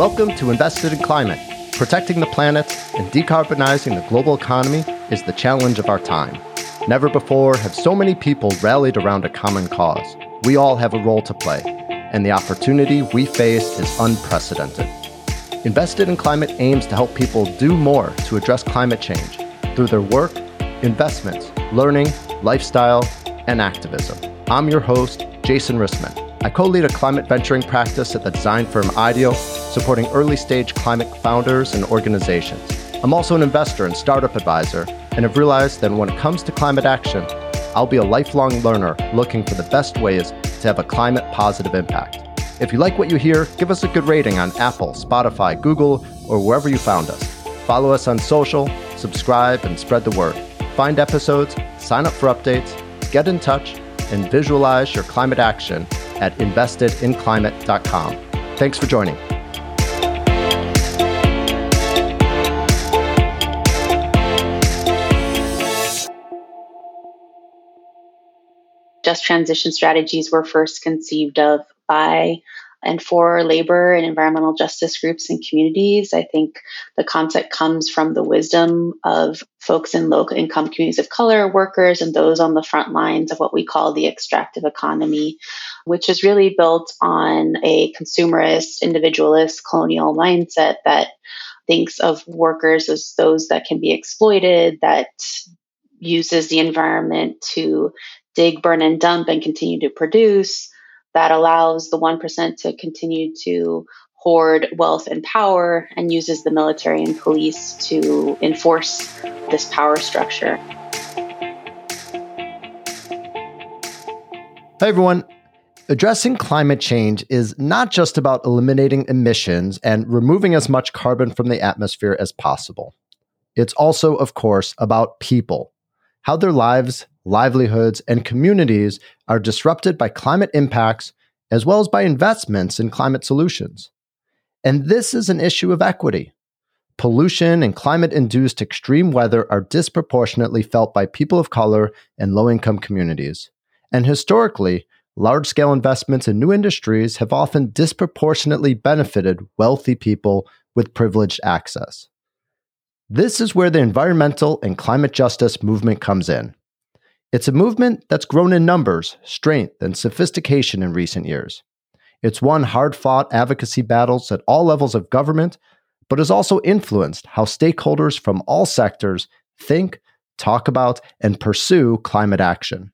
Welcome to Invested in Climate. Protecting the planet and decarbonizing the global economy is the challenge of our time. Never before have so many people rallied around a common cause. We all have a role to play, and the opportunity we face is unprecedented. Invested in Climate aims to help people do more to address climate change through their work, investments, learning, lifestyle, and activism. I'm your host, Jason Rissman. I co lead a climate venturing practice at the design firm IDEO, supporting early stage climate founders and organizations. I'm also an investor and startup advisor, and have realized that when it comes to climate action, I'll be a lifelong learner looking for the best ways to have a climate positive impact. If you like what you hear, give us a good rating on Apple, Spotify, Google, or wherever you found us. Follow us on social, subscribe, and spread the word. Find episodes, sign up for updates, get in touch, and visualize your climate action at investedinclimate.com. Thanks for joining. Just transition strategies were first conceived of by and for labor and environmental justice groups and communities. I think the concept comes from the wisdom of folks in low income communities of color, workers, and those on the front lines of what we call the extractive economy, which is really built on a consumerist, individualist, colonial mindset that thinks of workers as those that can be exploited, that uses the environment to dig, burn, and dump and continue to produce that allows the 1% to continue to hoard wealth and power and uses the military and police to enforce this power structure. Hey everyone. Addressing climate change is not just about eliminating emissions and removing as much carbon from the atmosphere as possible. It's also, of course, about people, how their lives livelihoods, and communities are disrupted by climate impacts as well as by investments in climate solutions. And this is an issue of equity. Pollution and climate induced extreme weather are disproportionately felt by people of color and low income communities. And historically, large scale investments in new industries have often disproportionately benefited wealthy people with privileged access. This is where the environmental and climate justice movement comes in. It's a movement that's grown in numbers, strength, and sophistication in recent years. It's won hard fought advocacy battles at all levels of government, but has also influenced how stakeholders from all sectors think, talk about, and pursue climate action.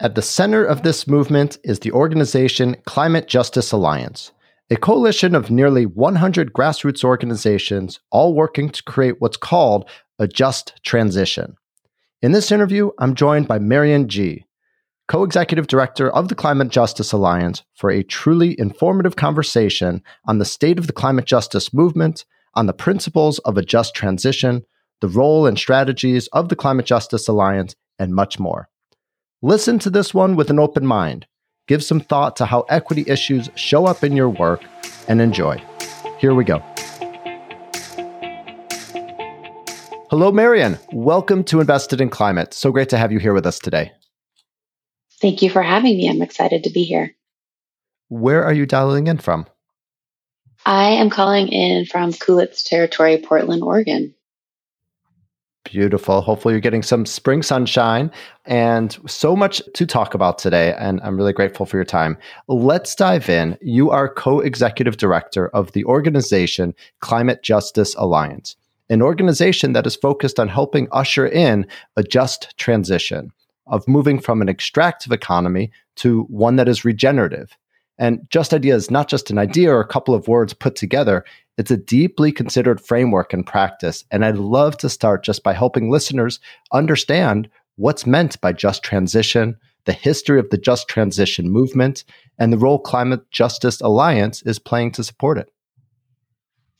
At the center of this movement is the organization Climate Justice Alliance, a coalition of nearly 100 grassroots organizations all working to create what's called a just transition. In this interview, I'm joined by Marion Gee, co executive director of the Climate Justice Alliance, for a truly informative conversation on the state of the climate justice movement, on the principles of a just transition, the role and strategies of the Climate Justice Alliance, and much more. Listen to this one with an open mind. Give some thought to how equity issues show up in your work and enjoy. Here we go. Hello, Marion. Welcome to Invested in Climate. So great to have you here with us today. Thank you for having me. I'm excited to be here. Where are you dialing in from? I am calling in from Cowlitz Territory, Portland, Oregon. Beautiful. Hopefully, you're getting some spring sunshine and so much to talk about today. And I'm really grateful for your time. Let's dive in. You are co executive director of the organization Climate Justice Alliance an organization that is focused on helping usher in a just transition of moving from an extractive economy to one that is regenerative. And Just Idea is not just an idea or a couple of words put together, it's a deeply considered framework and practice. And I'd love to start just by helping listeners understand what's meant by just transition, the history of the just transition movement, and the role Climate Justice Alliance is playing to support it.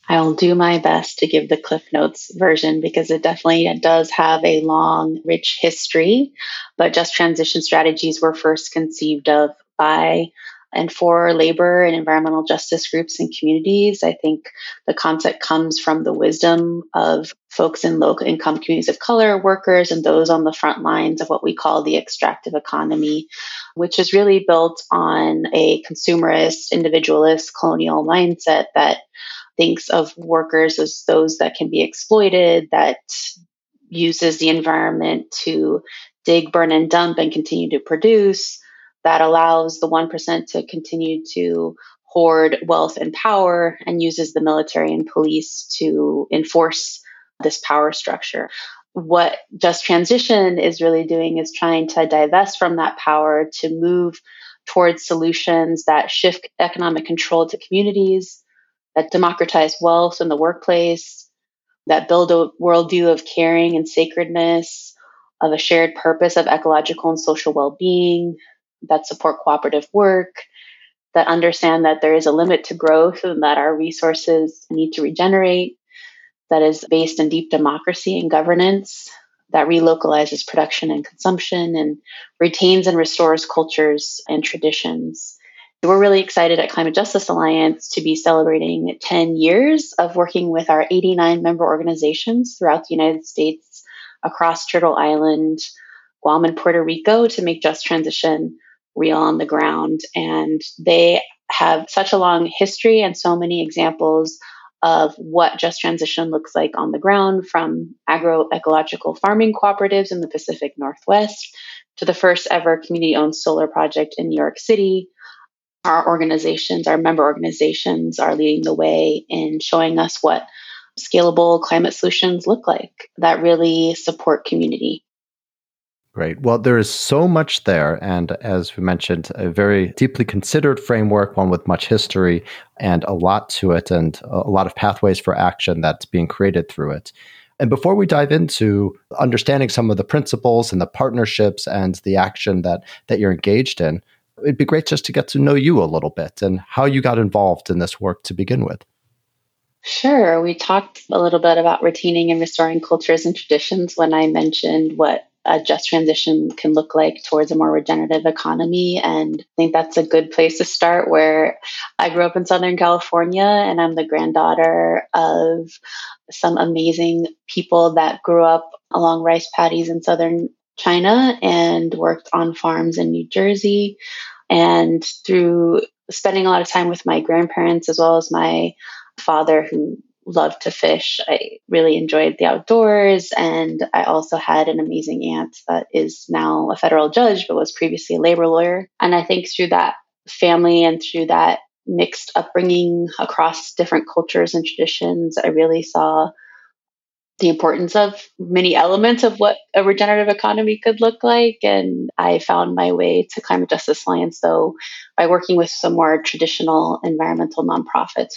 I'll do my best to give the Cliff Notes version because it definitely does have a long, rich history. But just transition strategies were first conceived of by and for labor and environmental justice groups and communities, I think the concept comes from the wisdom of folks in low income communities of color, workers, and those on the front lines of what we call the extractive economy, which is really built on a consumerist, individualist, colonial mindset that thinks of workers as those that can be exploited, that uses the environment to dig, burn, and dump and continue to produce that allows the 1% to continue to hoard wealth and power and uses the military and police to enforce this power structure. What Just Transition is really doing is trying to divest from that power to move towards solutions that shift economic control to communities, that democratize wealth in the workplace, that build a worldview of caring and sacredness, of a shared purpose of ecological and social well being, that support cooperative work, that understand that there is a limit to growth and that our resources need to regenerate, that is based in deep democracy and governance, that relocalizes production and consumption and retains and restores cultures and traditions. We're really excited at Climate Justice Alliance to be celebrating 10 years of working with our 89 member organizations throughout the United States, across Turtle Island, Guam, and Puerto Rico to make just transition real on the ground. And they have such a long history and so many examples of what just transition looks like on the ground from agroecological farming cooperatives in the Pacific Northwest to the first ever community owned solar project in New York City. Our organizations, our member organizations, are leading the way in showing us what scalable climate solutions look like that really support community. Great. Well, there is so much there. And as we mentioned, a very deeply considered framework, one with much history and a lot to it, and a lot of pathways for action that's being created through it. And before we dive into understanding some of the principles and the partnerships and the action that, that you're engaged in, it'd be great just to get to know you a little bit and how you got involved in this work to begin with. Sure. We talked a little bit about retaining and restoring cultures and traditions when I mentioned what a just transition can look like towards a more regenerative economy. And I think that's a good place to start where I grew up in Southern California and I'm the granddaughter of some amazing people that grew up along rice paddies in Southern China and worked on farms in New Jersey. And through spending a lot of time with my grandparents as well as my father who loved to fish. I really enjoyed the outdoors. And I also had an amazing aunt that is now a federal judge, but was previously a labor lawyer. And I think through that family and through that mixed upbringing across different cultures and traditions, I really saw the importance of many elements of what a regenerative economy could look like. And I found my way to Climate Justice Alliance, though, by working with some more traditional environmental nonprofits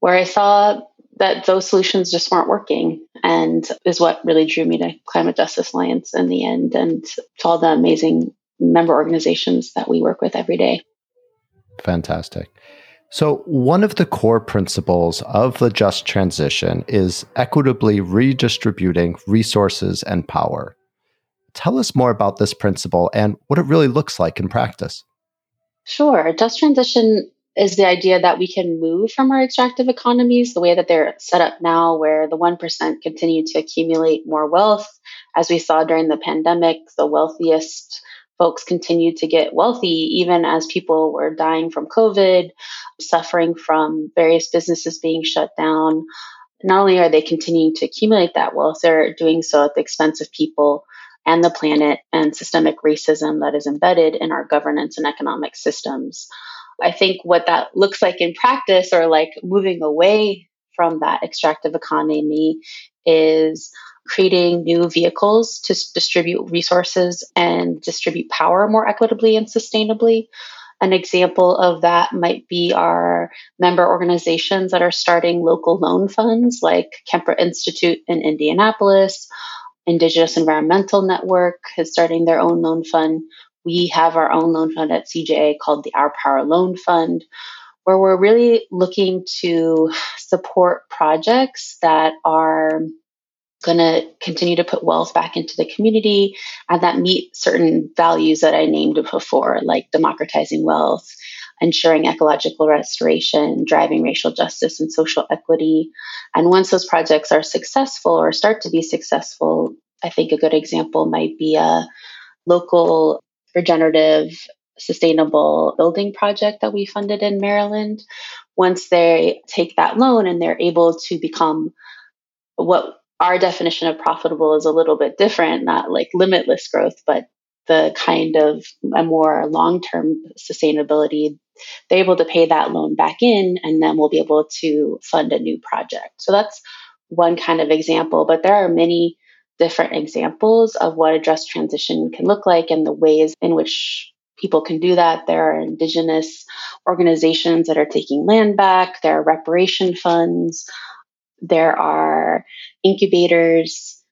where I saw that those solutions just weren't working and is what really drew me to Climate Justice Alliance in the end and to all the amazing member organizations that we work with every day. Fantastic. So, one of the core principles of the just transition is equitably redistributing resources and power. Tell us more about this principle and what it really looks like in practice. Sure. Just transition is the idea that we can move from our extractive economies the way that they're set up now, where the 1% continue to accumulate more wealth. As we saw during the pandemic, the wealthiest folks continued to get wealthy, even as people were dying from COVID, suffering from various businesses being shut down. Not only are they continuing to accumulate that wealth, they're doing so at the expense of people and the planet and systemic racism that is embedded in our governance and economic systems. I think what that looks like in practice or like moving away from that extractive economy is creating new vehicles to distribute resources and distribute power more equitably and sustainably. An example of that might be our member organizations that are starting local loan funds like Kheprw Institute in Indianapolis. Indigenous Environmental Network is starting their own loan fund we have our own loan fund at CJA called the Our Power Loan Fund, where we're really looking to support projects that are going to continue to put wealth back into the community and that meet certain values that I named before, like democratizing wealth, ensuring ecological restoration, driving racial justice and social equity. And once those projects are successful or start to be successful, I think a good example might be a local regenerative sustainable building project that we funded in Maryland. Once they take that loan and they're able to become what our definition of profitable is a little bit different, not like limitless growth, but the kind of a more long term sustainability, they're able to pay that loan back in and then we'll be able to fund a new project. So that's one kind of example, but there are many different examples of what a just transition can look like and the ways in which people can do that. There are indigenous organizations that are taking land back, there are reparation funds, there are incubators.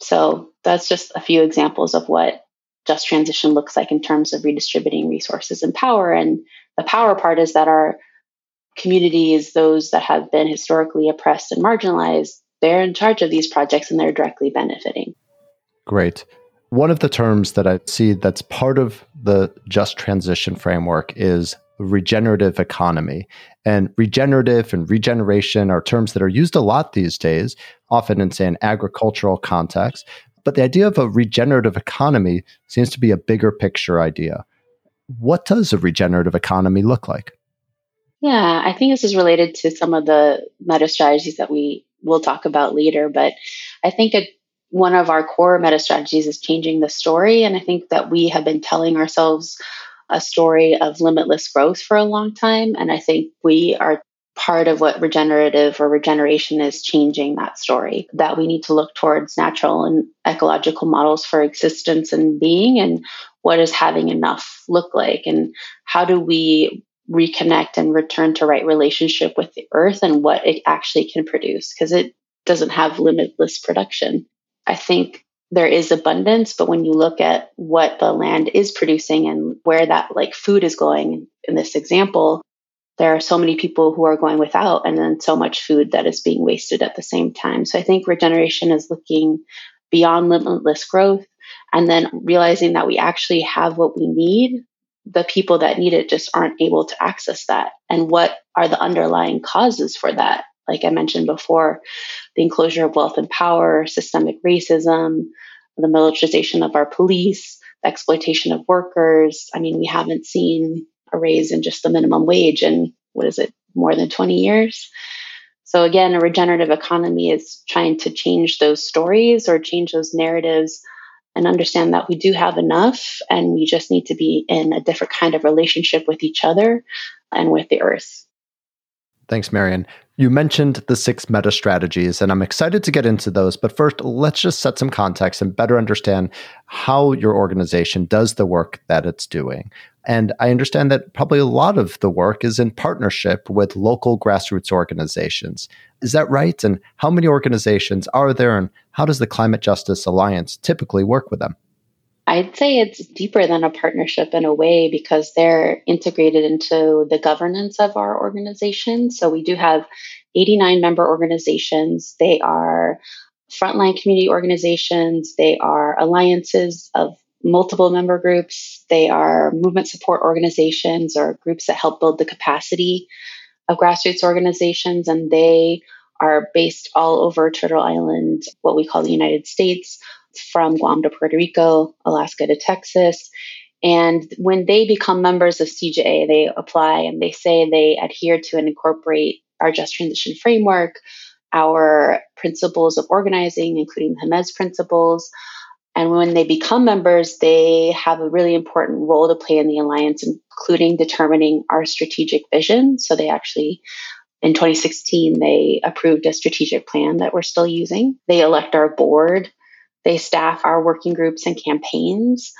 So that's just a few examples of what just transition looks like in terms of redistributing resources and power. And the power part is that our communities, those that have been historically oppressed and marginalized, they're in charge of these projects and they're directly benefiting. Great. One of the terms that I see that's part of the just transition framework is regenerative economy. And regenerative and regeneration are terms that are used a lot these days, often in, say, an agricultural context. But the idea of a regenerative economy seems to be a bigger picture idea. What does a regenerative economy look like? Yeah, I think this is related to some of the meta strategies that we will talk about later. But I think a, one of our core meta strategies is changing the story. And I think that we have been telling ourselves a story of limitless growth for a long time. And I think we are part of what regenerative or regeneration is changing that story that we need to look towards natural and ecological models for existence and being and what does having enough look like and how do we reconnect and return to right relationship with the earth and what it actually can produce because it doesn't have limitless production. I think there is abundance, but when you look at what the land is producing and where that like food is going in this example, there are so many people who are going without and then so much food that is being wasted at the same time. So I think regeneration is looking beyond limitless growth and then realizing that we actually have what we need the people that need it just aren't able to access that. And what are the underlying causes for that? Like I mentioned before, the enclosure of wealth and power, systemic racism, the militarization of our police, the exploitation of workers. I mean, we haven't seen a raise in just the minimum wage in what is it, more than 20 years? So, again, a regenerative economy is trying to change those stories or change those narratives and understand that we do have enough and we just need to be in a different kind of relationship with each other and with the earth. Thanks, Marion. You mentioned the six meta strategies, and I'm excited to get into those. But first, let's just set some context and better understand how your organization does the work that it's doing. And I understand that probably a lot of the work is in partnership with local grassroots organizations. Is that right? And how many organizations are there? And how does the Climate Justice Alliance typically work with them? I'd say it's deeper than a partnership in a way because they're integrated into the governance of our organization. So we do have 89 member organizations. They are frontline community organizations, they are alliances of multiple member groups. They are movement support organizations or groups that help build the capacity of grassroots organizations, and they are based all over Turtle Island, what we call the United States, from Guam to Puerto Rico, Alaska to Texas. And when they become members of CJA, they apply and they say they adhere to and incorporate our just transition framework, our principles of organizing, including the Jemez principles, and when they become members, they have a really important role to play in the alliance, including determining our strategic vision. So they actually, in 2016, they approved a strategic plan that we're still using. They elect our board. They staff our working groups and campaigns.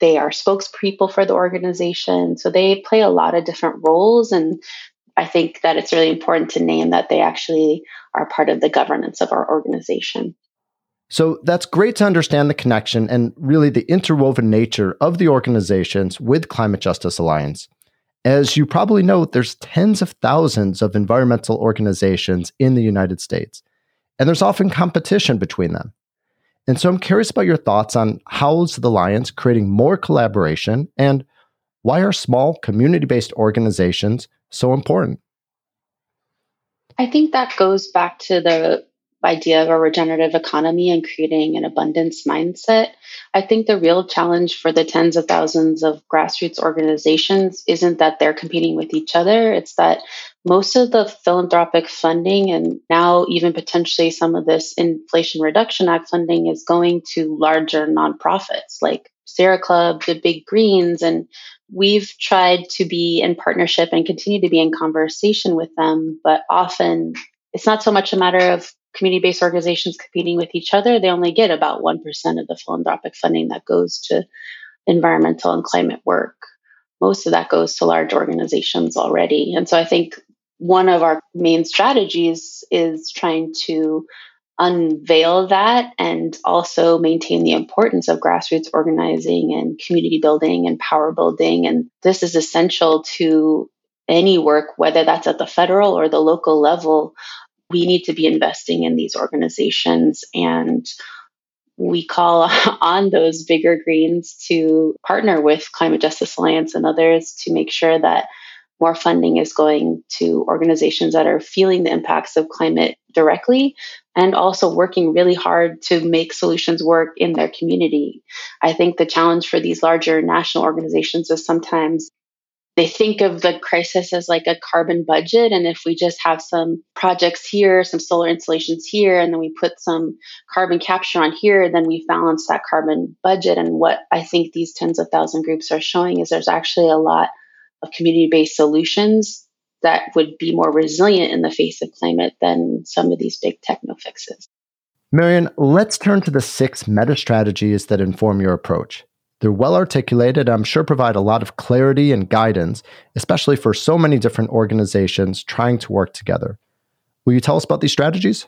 They are spokespeople for the organization. So they play a lot of different roles. And I think that it's really important to name that they actually are part of the governance of our organization. So that's great to understand the connection and really the interwoven nature of the organizations with Climate Justice Alliance. As you probably know, there's tens of thousands of environmental organizations in the United States, and there's often competition between them. And so I'm curious about your thoughts on how's the Alliance creating more collaboration and Why are small community based organizations so important? I think that goes back to the idea of a regenerative economy and creating an abundance mindset. I think the real challenge for the tens of thousands of grassroots organizations isn't that they're competing with each other, it's that most of the philanthropic funding and now even potentially some of this Inflation Reduction Act funding is going to larger nonprofits like Sierra Club, the Big Greens, and we've tried to be in partnership and continue to be in conversation with them, but often it's not so much a matter of community based organizations competing with each other, they only get about 1% of the philanthropic funding that goes to environmental and climate work. Most of that goes to large organizations already. And so I think one of our main strategies is trying to unveil that and also maintain the importance of grassroots organizing and community building and power building. And this is essential to any work, whether that's at the federal or the local level we need to be investing in these organizations and we call on those bigger greens to partner with Climate Justice Alliance and others to make sure that more funding is going to organizations that are feeling the impacts of climate directly and also working really hard to make solutions work in their community. I think the challenge for these larger national organizations is sometimes they think of the crisis as like a carbon budget. And if we just have some projects here, some solar installations here, and then we put some carbon capture on here, then we balance that carbon budget. And what I think these tens of thousand groups are showing is there's actually a lot of community based solutions that would be more resilient in the face of climate than some of these big techno fixes. Marion, let's turn to the six meta strategies that inform your approach. They're well articulated, I'm sure provide a lot of clarity and guidance, especially for so many different organizations trying to work together. Will you tell us about these strategies?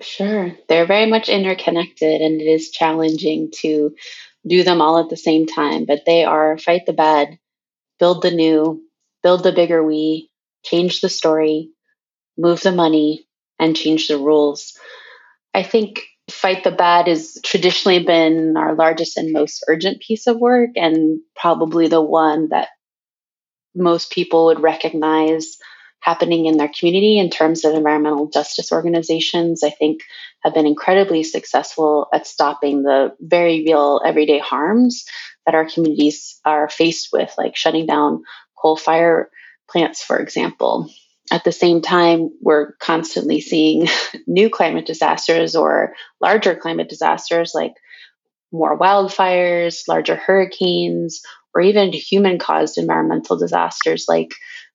Sure. They're very much interconnected, and it is challenging to do them all at the same time, but they are fight the bad, build the new, build the bigger we, change the story, move the money, and change the rules. I think Fight the Bad has traditionally been our largest and most urgent piece of work, and probably the one that most people would recognize happening in their community in terms of environmental justice organizations, I think have been incredibly successful at stopping the very real everyday harms that our communities are faced with, like shutting down coal fire plants, for example. At the same time, we're constantly seeing new climate disasters or larger climate disasters like more wildfires, larger hurricanes, or even human caused environmental disasters like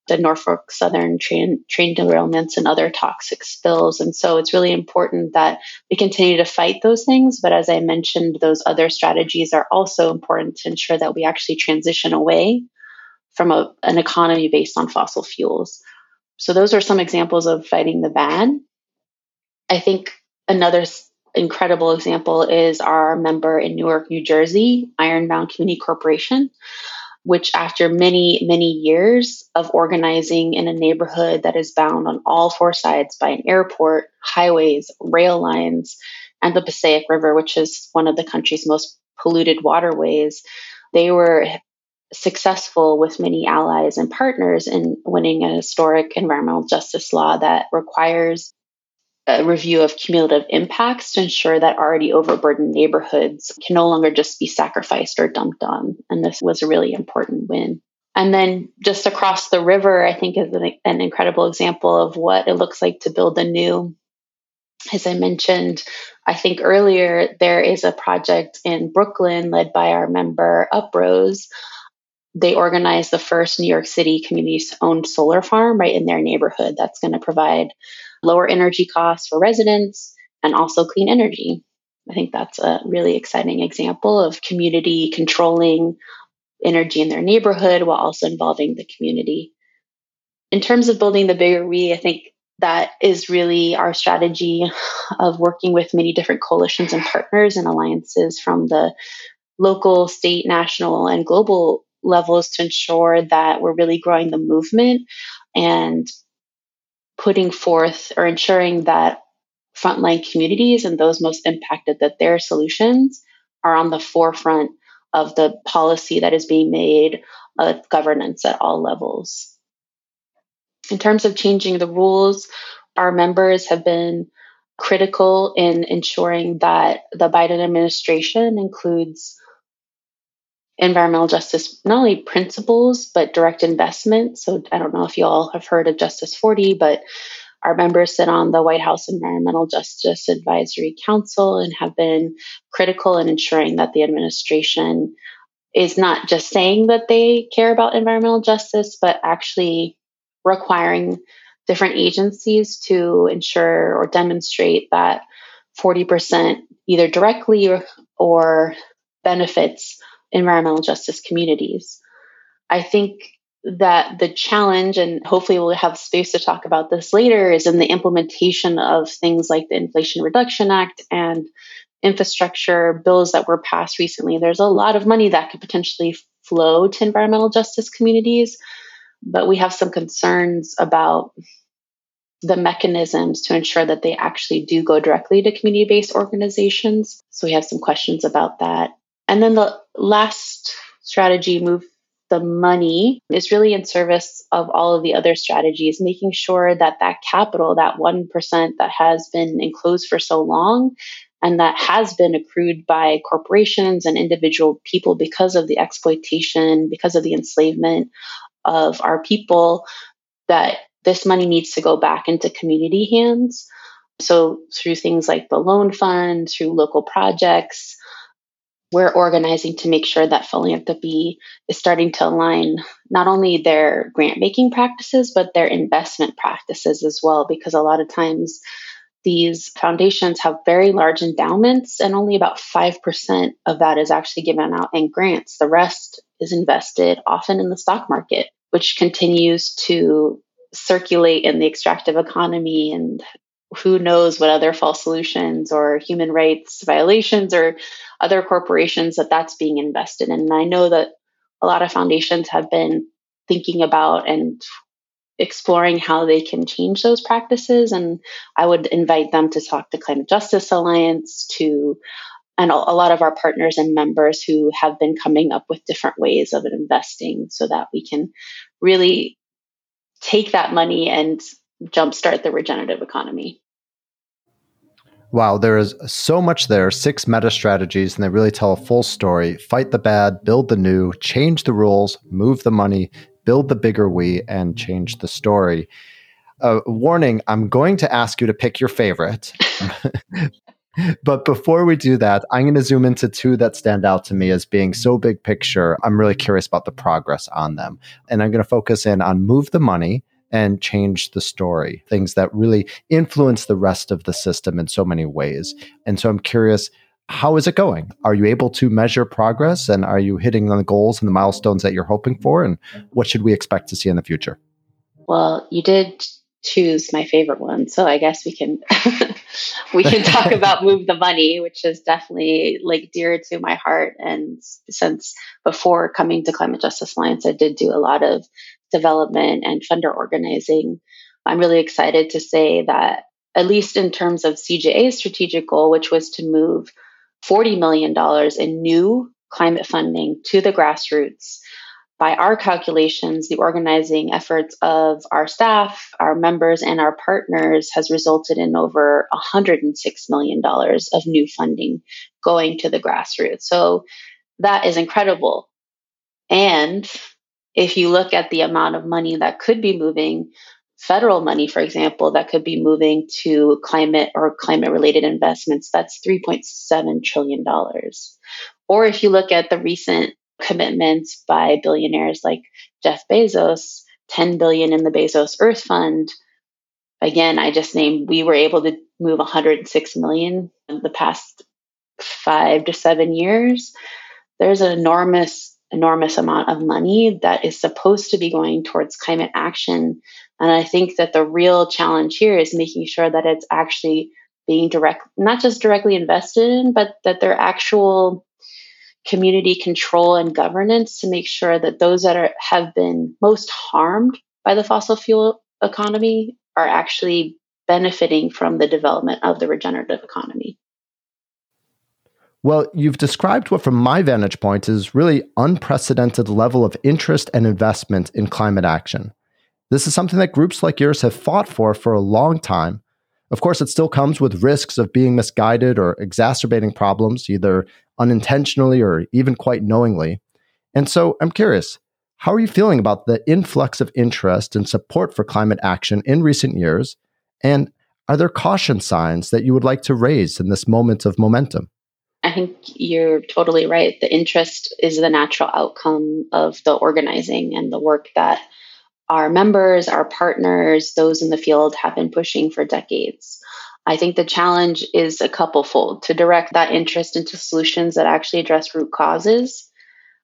the Norfolk Southern train, train derailments and other toxic spills. And so it's really important that we continue to fight those things. But as I mentioned, those other strategies are also important to ensure that we actually transition away from a, an economy based on fossil fuels. So those are some examples of fighting the bad. I think another incredible example is our member in Newark, New Jersey, Ironbound Community Corporation, which after many, many years of organizing in a neighborhood that is bound on all four sides by an airport, highways, rail lines, and the Passaic River, which is one of the country's most polluted waterways, they were successful with many allies and partners in winning a historic environmental justice law that requires a review of cumulative impacts to ensure that already overburdened neighborhoods can no longer just be sacrificed or dumped on. And this was a really important win. And then just across the river, I think is an, an incredible example of what it looks like to build a new. As I mentioned, I think earlier, there is a project in Brooklyn led by our member Uprose they organized the first New York City community owned solar farm right in their neighborhood that's going to provide lower energy costs for residents and also clean energy. I think that's a really exciting example of community controlling energy in their neighborhood while also involving the community. In terms of building the bigger we, I think that is really our strategy of working with many different coalitions and partners and alliances from the local, state, national, and global levels to ensure that we're really growing the movement and putting forth or ensuring that frontline communities and those most impacted that their solutions are on the forefront of the policy that is being made of governance at all levels. In terms of changing the rules, our members have been critical in ensuring that the Biden administration includes environmental justice, not only principles, but direct investment. So I don't know if you all have heard of Justice 40, but our members sit on the White House Environmental Justice Advisory Council and have been critical in ensuring that the administration is not just saying that they care about environmental justice, but actually requiring different agencies to ensure or demonstrate that 40% either directly or, benefits environmental justice communities. I think that the challenge, and hopefully we'll have space to talk about this later, is in the implementation of things like the Inflation Reduction Act and infrastructure bills that were passed recently. There's a lot of money that could potentially flow to environmental justice communities, but we have some concerns about the mechanisms to ensure that they actually do go directly to community based organizations. So we have some questions about that. And then the last strategy, move the money, is really in service of all of the other strategies, making sure that that capital, that 1% that has been enclosed for so long, and that has been accrued by corporations and individual people because of the exploitation, because of the enslavement of our people, that this money needs to go back into community hands. So, through things like the loan fund, through local projects, we're organizing to make sure that philanthropy is starting to align not only their grant making practices, but their investment practices as well. Because a lot of times these foundations have very large endowments, and only about 5% of that is actually given out in grants. The rest is invested often in the stock market, which continues to circulate in the extractive economy and who knows what other false solutions or human rights violations or other corporations that that's being invested in. And I know that a lot of foundations have been thinking about and exploring how they can change those practices. And I would invite them to talk to Climate Justice Alliance, to and a lot of our partners and members who have been coming up with different ways of investing so that we can really take that money and jumpstart the regenerative economy. Wow, there is so much there. Six meta strategies, and they really tell a full story. Fight the bad, build the new, change the rules, move the money, build the bigger we, and change the story. Uh, warning I'm going to ask you to pick your favorite. but before we do that, I'm going to zoom into two that stand out to me as being so big picture. I'm really curious about the progress on them. And I'm going to focus in on move the money and change the story, things that really influence the rest of the system in so many ways. And so I'm curious, how is it going? Are you able to measure progress and are you hitting the goals and the milestones that you're hoping for? And what should we expect to see in the future? Well, you did choose my favorite one, so I guess we can we can talk about move the money, which is definitely like dear to my heart. And since before coming to Climate Justice Alliance, I did do a lot of development and funder organizing. I'm really excited to say that, at least in terms of CJA's strategic goal, which was to move $40 million in new climate funding to the grassroots, by our calculations, the organizing efforts of our staff, our members, and our partners has resulted in over $106 million of new funding going to the grassroots. So that is incredible. And if you look at the amount of money that could be moving, federal money, for example, that could be moving to climate or climate related investments, that's $3.7 trillion. Or if you look at the recent commitments by billionaires like Jeff Bezos, 10 billion in the Bezos Earth Fund. Again, I just named we were able to move 106 million in the past five to seven years. There's an enormous enormous amount of money that is supposed to be going towards climate action. And I think that the real challenge here is making sure that it's actually being direct, not just directly invested in, but that there are actual community control and governance to make sure that those that are, have been most harmed by the fossil fuel economy are actually benefiting from the development of the regenerative economy. Well, you've described what, from my vantage point, is really unprecedented level of interest and investment in climate action. This is something that groups like yours have fought for for a long time. Of course, it still comes with risks of being misguided or exacerbating problems, either unintentionally or even quite knowingly. And so I'm curious, how are you feeling about the influx of interest and support for climate action in recent years? And are there caution signs that you would like to raise in this moment of momentum? I think you're totally right. The interest is the natural outcome of the organizing and the work that our members, our partners, those in the field have been pushing for decades. I think the challenge is a couplefold to direct that interest into solutions that actually address root causes.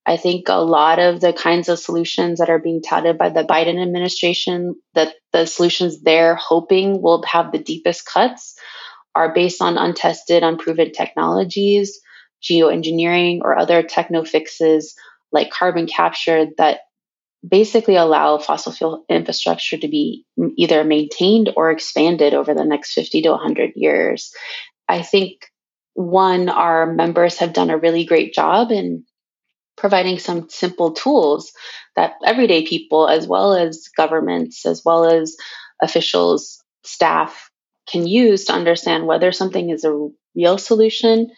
I think a lot of the kinds of solutions that are being touted by the Biden administration, that the solutions they're hoping will have the deepest cuts, are based on untested, unproven technologies, geoengineering, or other techno fixes like carbon capture that basically allow fossil fuel infrastructure to be either maintained or expanded over the next 50 to 100 years. I think one, our members have done a really great job in providing some simple tools that everyday people, as well as governments, as well as officials, staff, can use to understand whether something is a real solution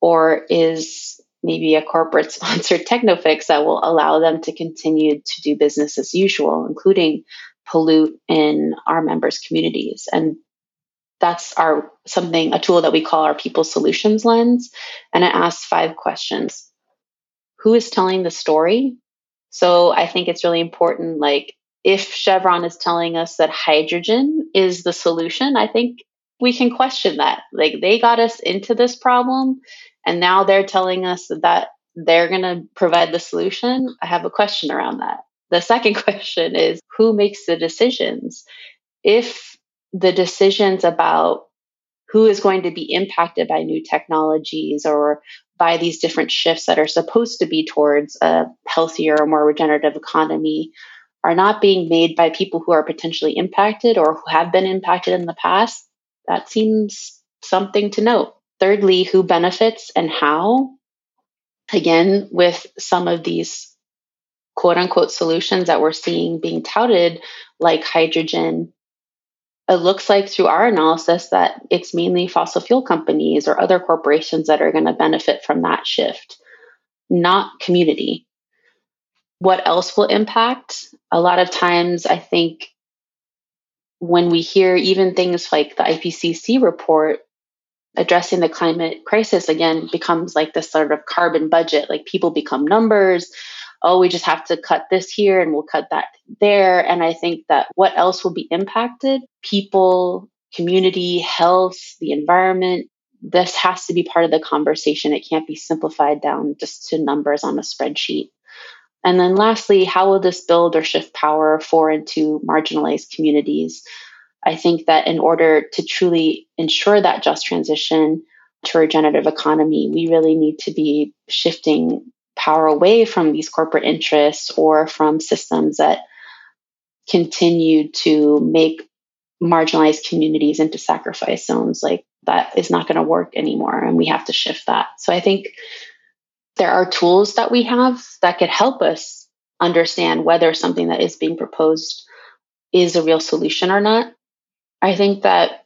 or is maybe a corporate sponsored techno fix that will allow them to continue to do business as usual, including pollute in our members' communities. And that's our something, a tool that we call our people solutions lens. And it asks five questions. Who is telling the story? So I think it's really important, like if Chevron is telling us that hydrogen is the solution, I think we can question that. Like they got us into this problem and now they're telling us that they're going to provide the solution. I have a question around that. The second question is who makes the decisions? If the decisions about who is going to be impacted by new technologies or by these different shifts that are supposed to be towards a healthier or more regenerative economy are not being made by people who are potentially impacted or who have been impacted in the past, that seems something to note. Thirdly, who benefits and how? Again, with some of these quote unquote solutions that we're seeing being touted, like hydrogen, it looks like through our analysis that it's mainly fossil fuel companies or other corporations that are going to benefit from that shift, not community. What else will impact? A lot of times, I think when we hear even things like the IPCC report addressing the climate crisis again becomes like this sort of carbon budget, like people become numbers. Oh, we just have to cut this here and we'll cut that there. And I think that what else will be impacted? People, community, health, the environment. This has to be part of the conversation. It can't be simplified down just to numbers on a spreadsheet. And then lastly, how will this build or shift power for and to marginalized communities? I think that in order to truly ensure that just transition to a regenerative economy, we really need to be shifting power away from these corporate interests or from systems that continue to make marginalized communities into sacrifice zones. Like that is not going to work anymore. And we have to shift that. So I think there are tools that we have that could help us understand whether something that is being proposed is a real solution or not. I think that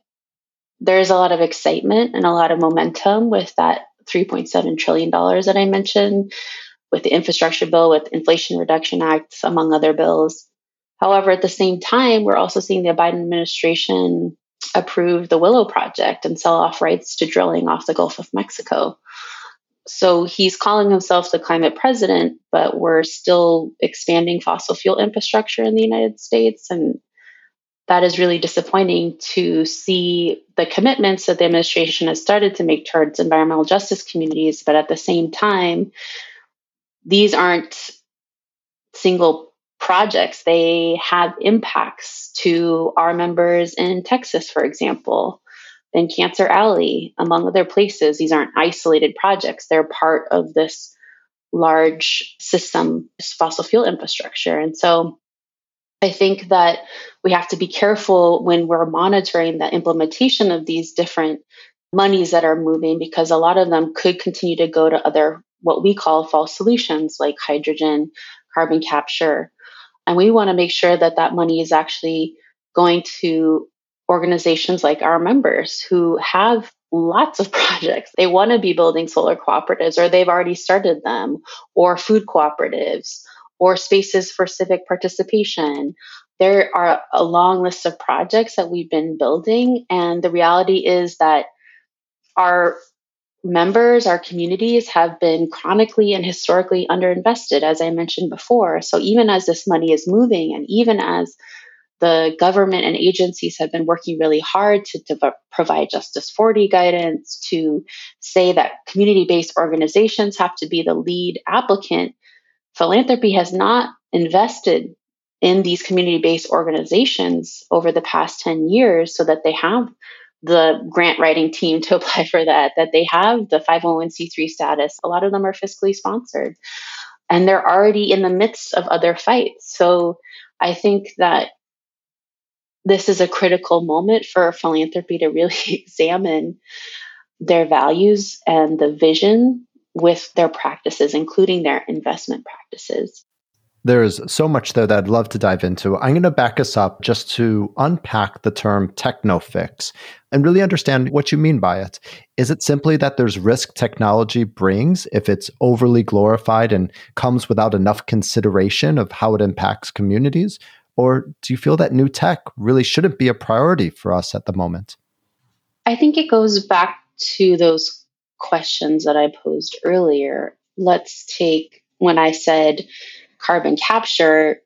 there's a lot of excitement and a lot of momentum with that $3.7 trillion that I mentioned, with the infrastructure bill, with Inflation Reduction Act, among other bills. However, at the same time, we're also seeing the Biden administration approve the Willow Project and sell off rights to drilling off the Gulf of Mexico so he's calling himself the climate president, but we're still expanding fossil fuel infrastructure in the United States. And that is really disappointing to see the commitments that the administration has started to make towards environmental justice communities. But at the same time, these aren't single projects, they have impacts to our members in Texas, for example then Cancer Alley, among other places. These aren't isolated projects, they're part of this large system, fossil fuel infrastructure. And so I think that we have to be careful when we're monitoring the implementation of these different monies that are moving because a lot of them could continue to go to other what we call false solutions like hydrogen, carbon capture. And we want to make sure that that money is actually going to organizations like our members who have lots of projects. They want to be building solar cooperatives or they've already started them, or food cooperatives, or spaces for civic participation. There are a long list of projects that we've been building. And the reality is that our members, our communities have been chronically and historically underinvested, as I mentioned before. So even as this money is moving and even as the government and agencies have been working really hard to, provide Justice 40 guidance, to say that community based organizations have to be the lead applicant. Philanthropy has not invested in these community based organizations over the past 10 years so that they have the grant writing team to apply for that, that they have the 501c3 status. A lot of them are fiscally sponsored and they're already in the midst of other fights. So I think that this is a critical moment for philanthropy to really examine their values and the vision with their practices, including their investment practices. There's so much there that I'd love to dive into. I'm going to back us up just to unpack the term technofix and really understand what you mean by it. Is it simply that there's risk technology brings if it's overly glorified and comes without enough consideration of how it impacts communities? Or do you feel that new tech really shouldn't be a priority for us at the moment? I think it goes back to those questions that I posed earlier. Let's take when I said carbon capture,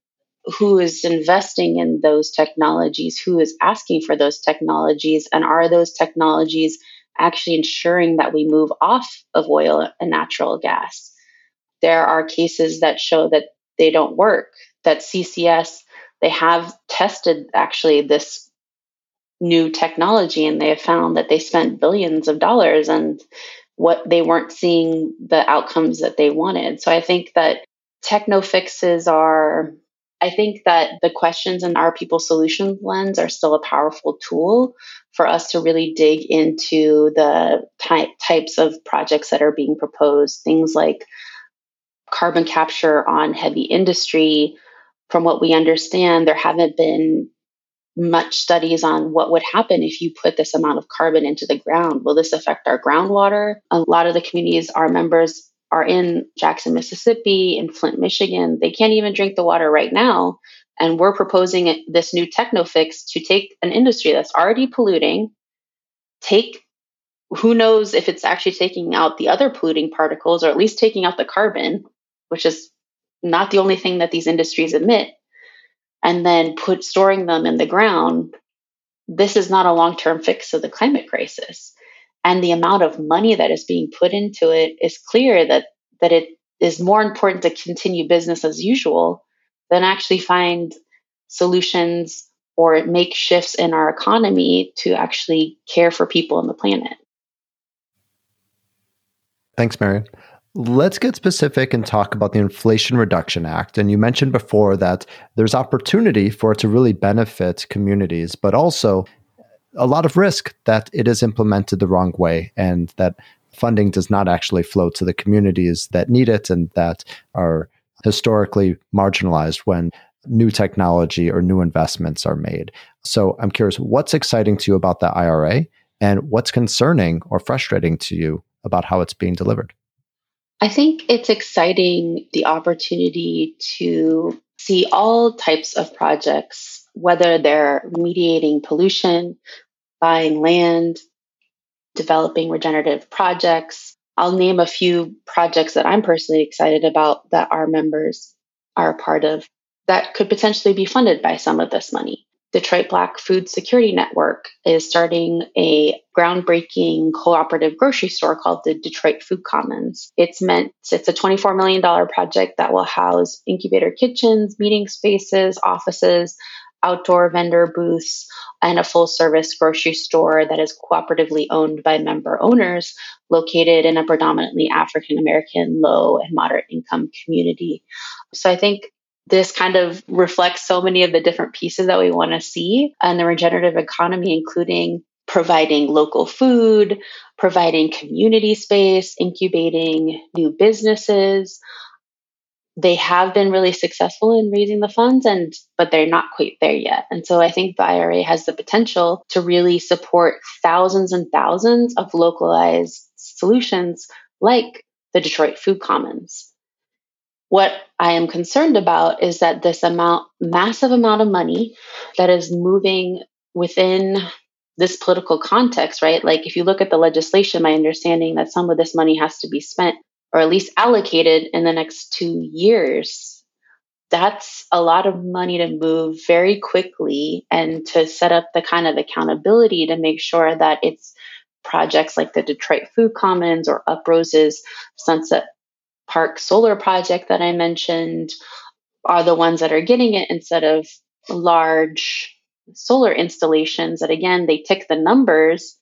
who is investing in those technologies, who is asking for those technologies, and are those technologies actually ensuring that we move off of oil and natural gas? There are cases that show that they don't work, that CCS they have tested actually this new technology and they have found that they spent billions of dollars and what they weren't seeing the outcomes that they wanted. So I think that techno fixes are I think that the questions in our people solutions lens are still a powerful tool for us to really dig into the ty- types of projects that are being proposed. Things like carbon capture on heavy industry, from what we understand, there haven't been much studies on what would happen if you put this amount of carbon into the ground. Will this affect our groundwater? A lot of the communities, our members are in Jackson, Mississippi, in Flint, Michigan. They can't even drink the water right now. And we're proposing this new techno fix to take an industry that's already polluting, take who knows if it's actually taking out the other polluting particles or at least taking out the carbon, which is not the only thing that these industries emit, and then put storing them in the ground, this is not a long-term fix of the climate crisis. And the amount of money that is being put into it is clear that that it is more important to continue business as usual than actually find solutions or make shifts in our economy to actually care for people on the planet. Thanks, Marion. Let's get specific and talk about the Inflation Reduction Act. And you mentioned before that there's opportunity for it to really benefit communities, but also a lot of risk that it is implemented the wrong way and that funding does not actually flow to the communities that need it and that are historically marginalized when new technology or new investments are made. So I'm curious, what's exciting to you about the IRA and what's concerning or frustrating to you about how it's being delivered? I think it's exciting the opportunity to see all types of projects, whether they're mediating pollution, buying land, developing regenerative projects. I'll name a few projects that I'm personally excited about that our members are a part of that could potentially be funded by some of this money. Detroit Black Food Security Network is starting a groundbreaking cooperative grocery store called the Detroit Food Commons. It's meant it's a $24 million project that will house incubator kitchens, meeting spaces, offices, outdoor vendor booths, and a full service grocery store that is cooperatively owned by member owners located in a predominantly African American low and moderate income community. So I think this kind of reflects so many of the different pieces that we want to see in the regenerative economy, including providing local food, providing community space, incubating new businesses. They have been really successful in raising the funds and but they're not quite there yet. And so I think the IRA has the potential to really support thousands and thousands of localized solutions like the Detroit Food Commons. What I am concerned about is that this amount massive amount of money that is moving within this political context, right? Like if you look at the legislation, my understanding that some of this money has to be spent or at least allocated in the next two years. That's a lot of money to move very quickly and to set up the kind of accountability to make sure that it's projects like the Detroit Food Commons or Uprose's Sunset Park solar project that I mentioned are the ones that are getting it instead of large solar installations that again they tick the numbers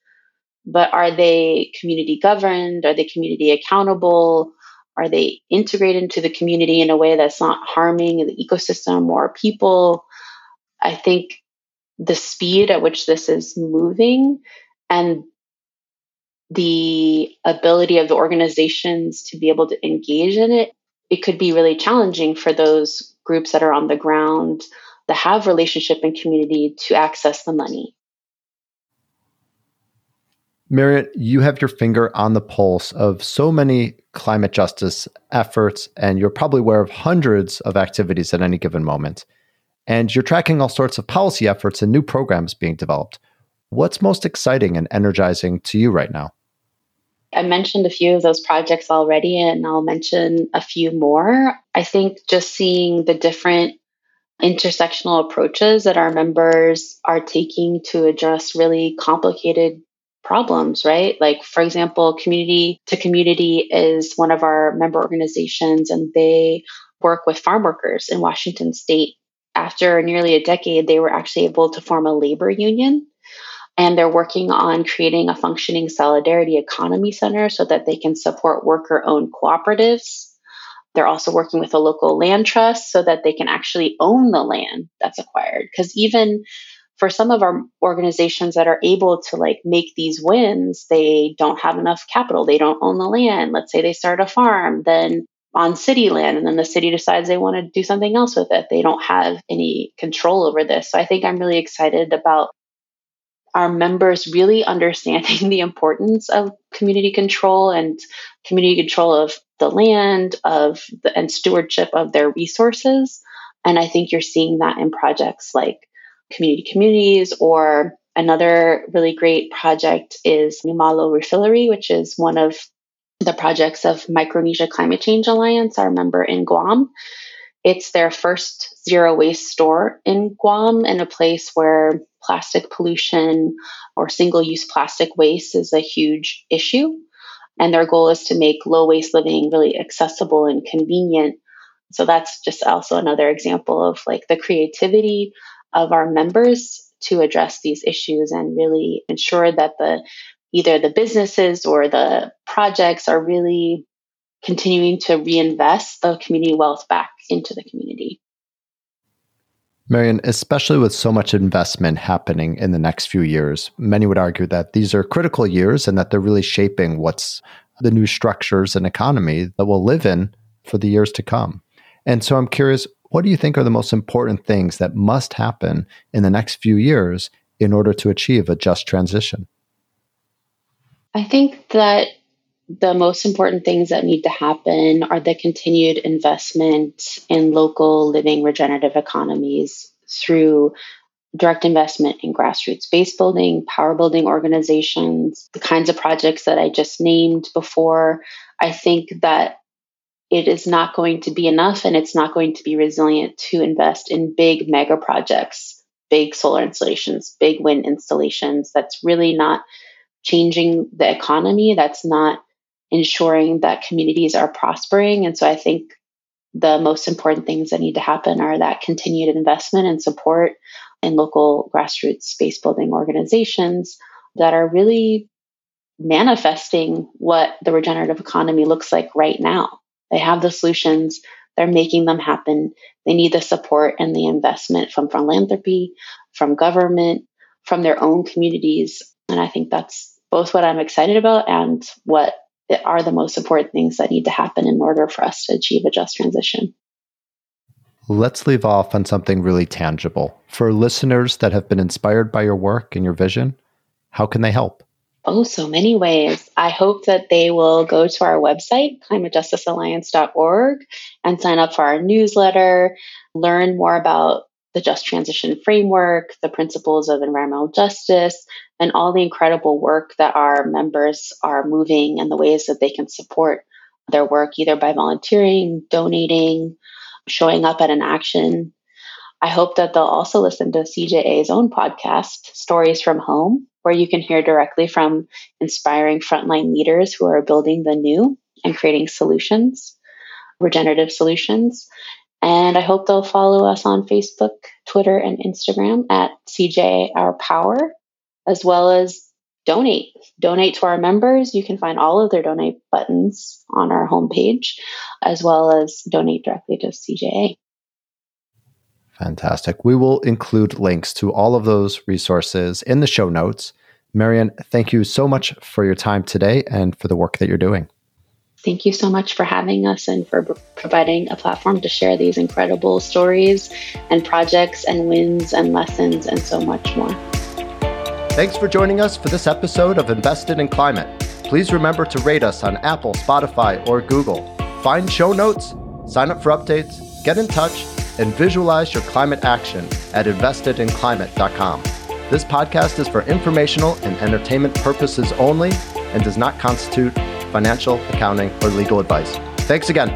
but are they community governed? Are they community accountable? Are they integrated into the community in a way that's not harming the ecosystem or people? I think the speed at which this is moving and the ability of the organizations to be able to engage in it it could be really challenging for those groups that are on the ground that have relationship and community to access the money. Marion, you have your finger on the pulse of so many climate justice efforts, and you're probably aware of hundreds of activities at any given moment. And you're tracking all sorts of policy efforts and new programs being developed. What's most exciting and energizing to you right now? I mentioned a few of those projects already, and I'll mention a few more. I think just seeing the different intersectional approaches that our members are taking to address really complicated problems, right? Like, for example, Community to Community is one of our member organizations, and they work with farm workers in Washington state. After nearly a decade, they were actually able to form a labor union. And they're working on creating a functioning solidarity economy center so that they can support worker owned cooperatives they're also working with a local land trust so that they can actually own the land that's acquired. Because even for some of our organizations that are able to like make these wins, they don't have enough capital. They don't own the land. Let's say they start a farm, then on city land, and then the city decides they want to do something else with it. They don't have any control over this. So I think I'm really excited about our members really understanding the importance of community control and community control of the land of the, and stewardship of their resources and i think you're seeing that in projects like community communities or another really great project is Numalo Refillery, which is one of the projects of Micronesia Climate Change Alliance, our member in Guam. It's their first zero waste store in Guam in a place where plastic pollution or single use plastic waste is a huge issue. And their goal is to make low waste living really accessible and convenient. So that's just also another example of like the creativity of our members to address these issues and really ensure that the either the businesses or the projects are really continuing to reinvest the community wealth back into the community. Marion, especially with so much investment happening in the next few years, many would argue that these are critical years and that they're really shaping what's the new structures and economy that we'll live in for the years to come. And so I'm curious, what do you think are the most important things that must happen in the next few years in order to achieve a just transition? I think that the most important things that need to happen are the continued investment in local living regenerative economies through direct investment in grassroots base building, power building organizations, the kinds of projects that I just named before. I think that it is not going to be enough and it's not going to be resilient to invest in big mega projects, big solar installations, big wind installations. That's really not changing the economy. That's not ensuring that communities are prospering. And so I think the most important things that need to happen are that continued investment and support in local grassroots space building organizations that are really manifesting what the regenerative economy looks like right now. They have the solutions, they're making them happen. They need the support and the investment from philanthropy, from government, from their own communities. And I think that's both what I'm excited about and what are the most important things that need to happen in order for us to achieve a just transition. Let's leave off on something really tangible. For listeners that have been inspired by your work and your vision, how can they help? Oh, so many ways. I hope that they will go to our website, climatejusticealliance.org, and sign up for our newsletter, learn more about the Just Transition Framework, the principles of environmental justice, and all the incredible work that our members are moving and the ways that they can support their work either by volunteering, donating, showing up at an action. I hope that they'll also listen to CJA's own podcast, Stories from Home, where you can hear directly from inspiring frontline leaders who are building the new and creating solutions, regenerative solutions. And I hope they'll follow us on Facebook, Twitter, and Instagram at CJ Our Power, as well as donate. Donate to our members. You can find all of their donate buttons on our homepage, as well as donate directly to CJA. Fantastic. We will include links to all of those resources in the show notes. Marion, thank you so much for your time today and for the work that you're doing. Thank you so much for having us and for providing a platform to share these incredible stories and projects and wins and lessons and so much more. Thanks for joining us for this episode of Invested in Climate. Please remember to rate us on Apple, Spotify, or Google. Find show notes, sign up for updates, get in touch, and visualize your climate action at investedinclimate.com. This podcast is for informational and entertainment purposes only and does not constitute financial, accounting, or legal advice. Thanks again.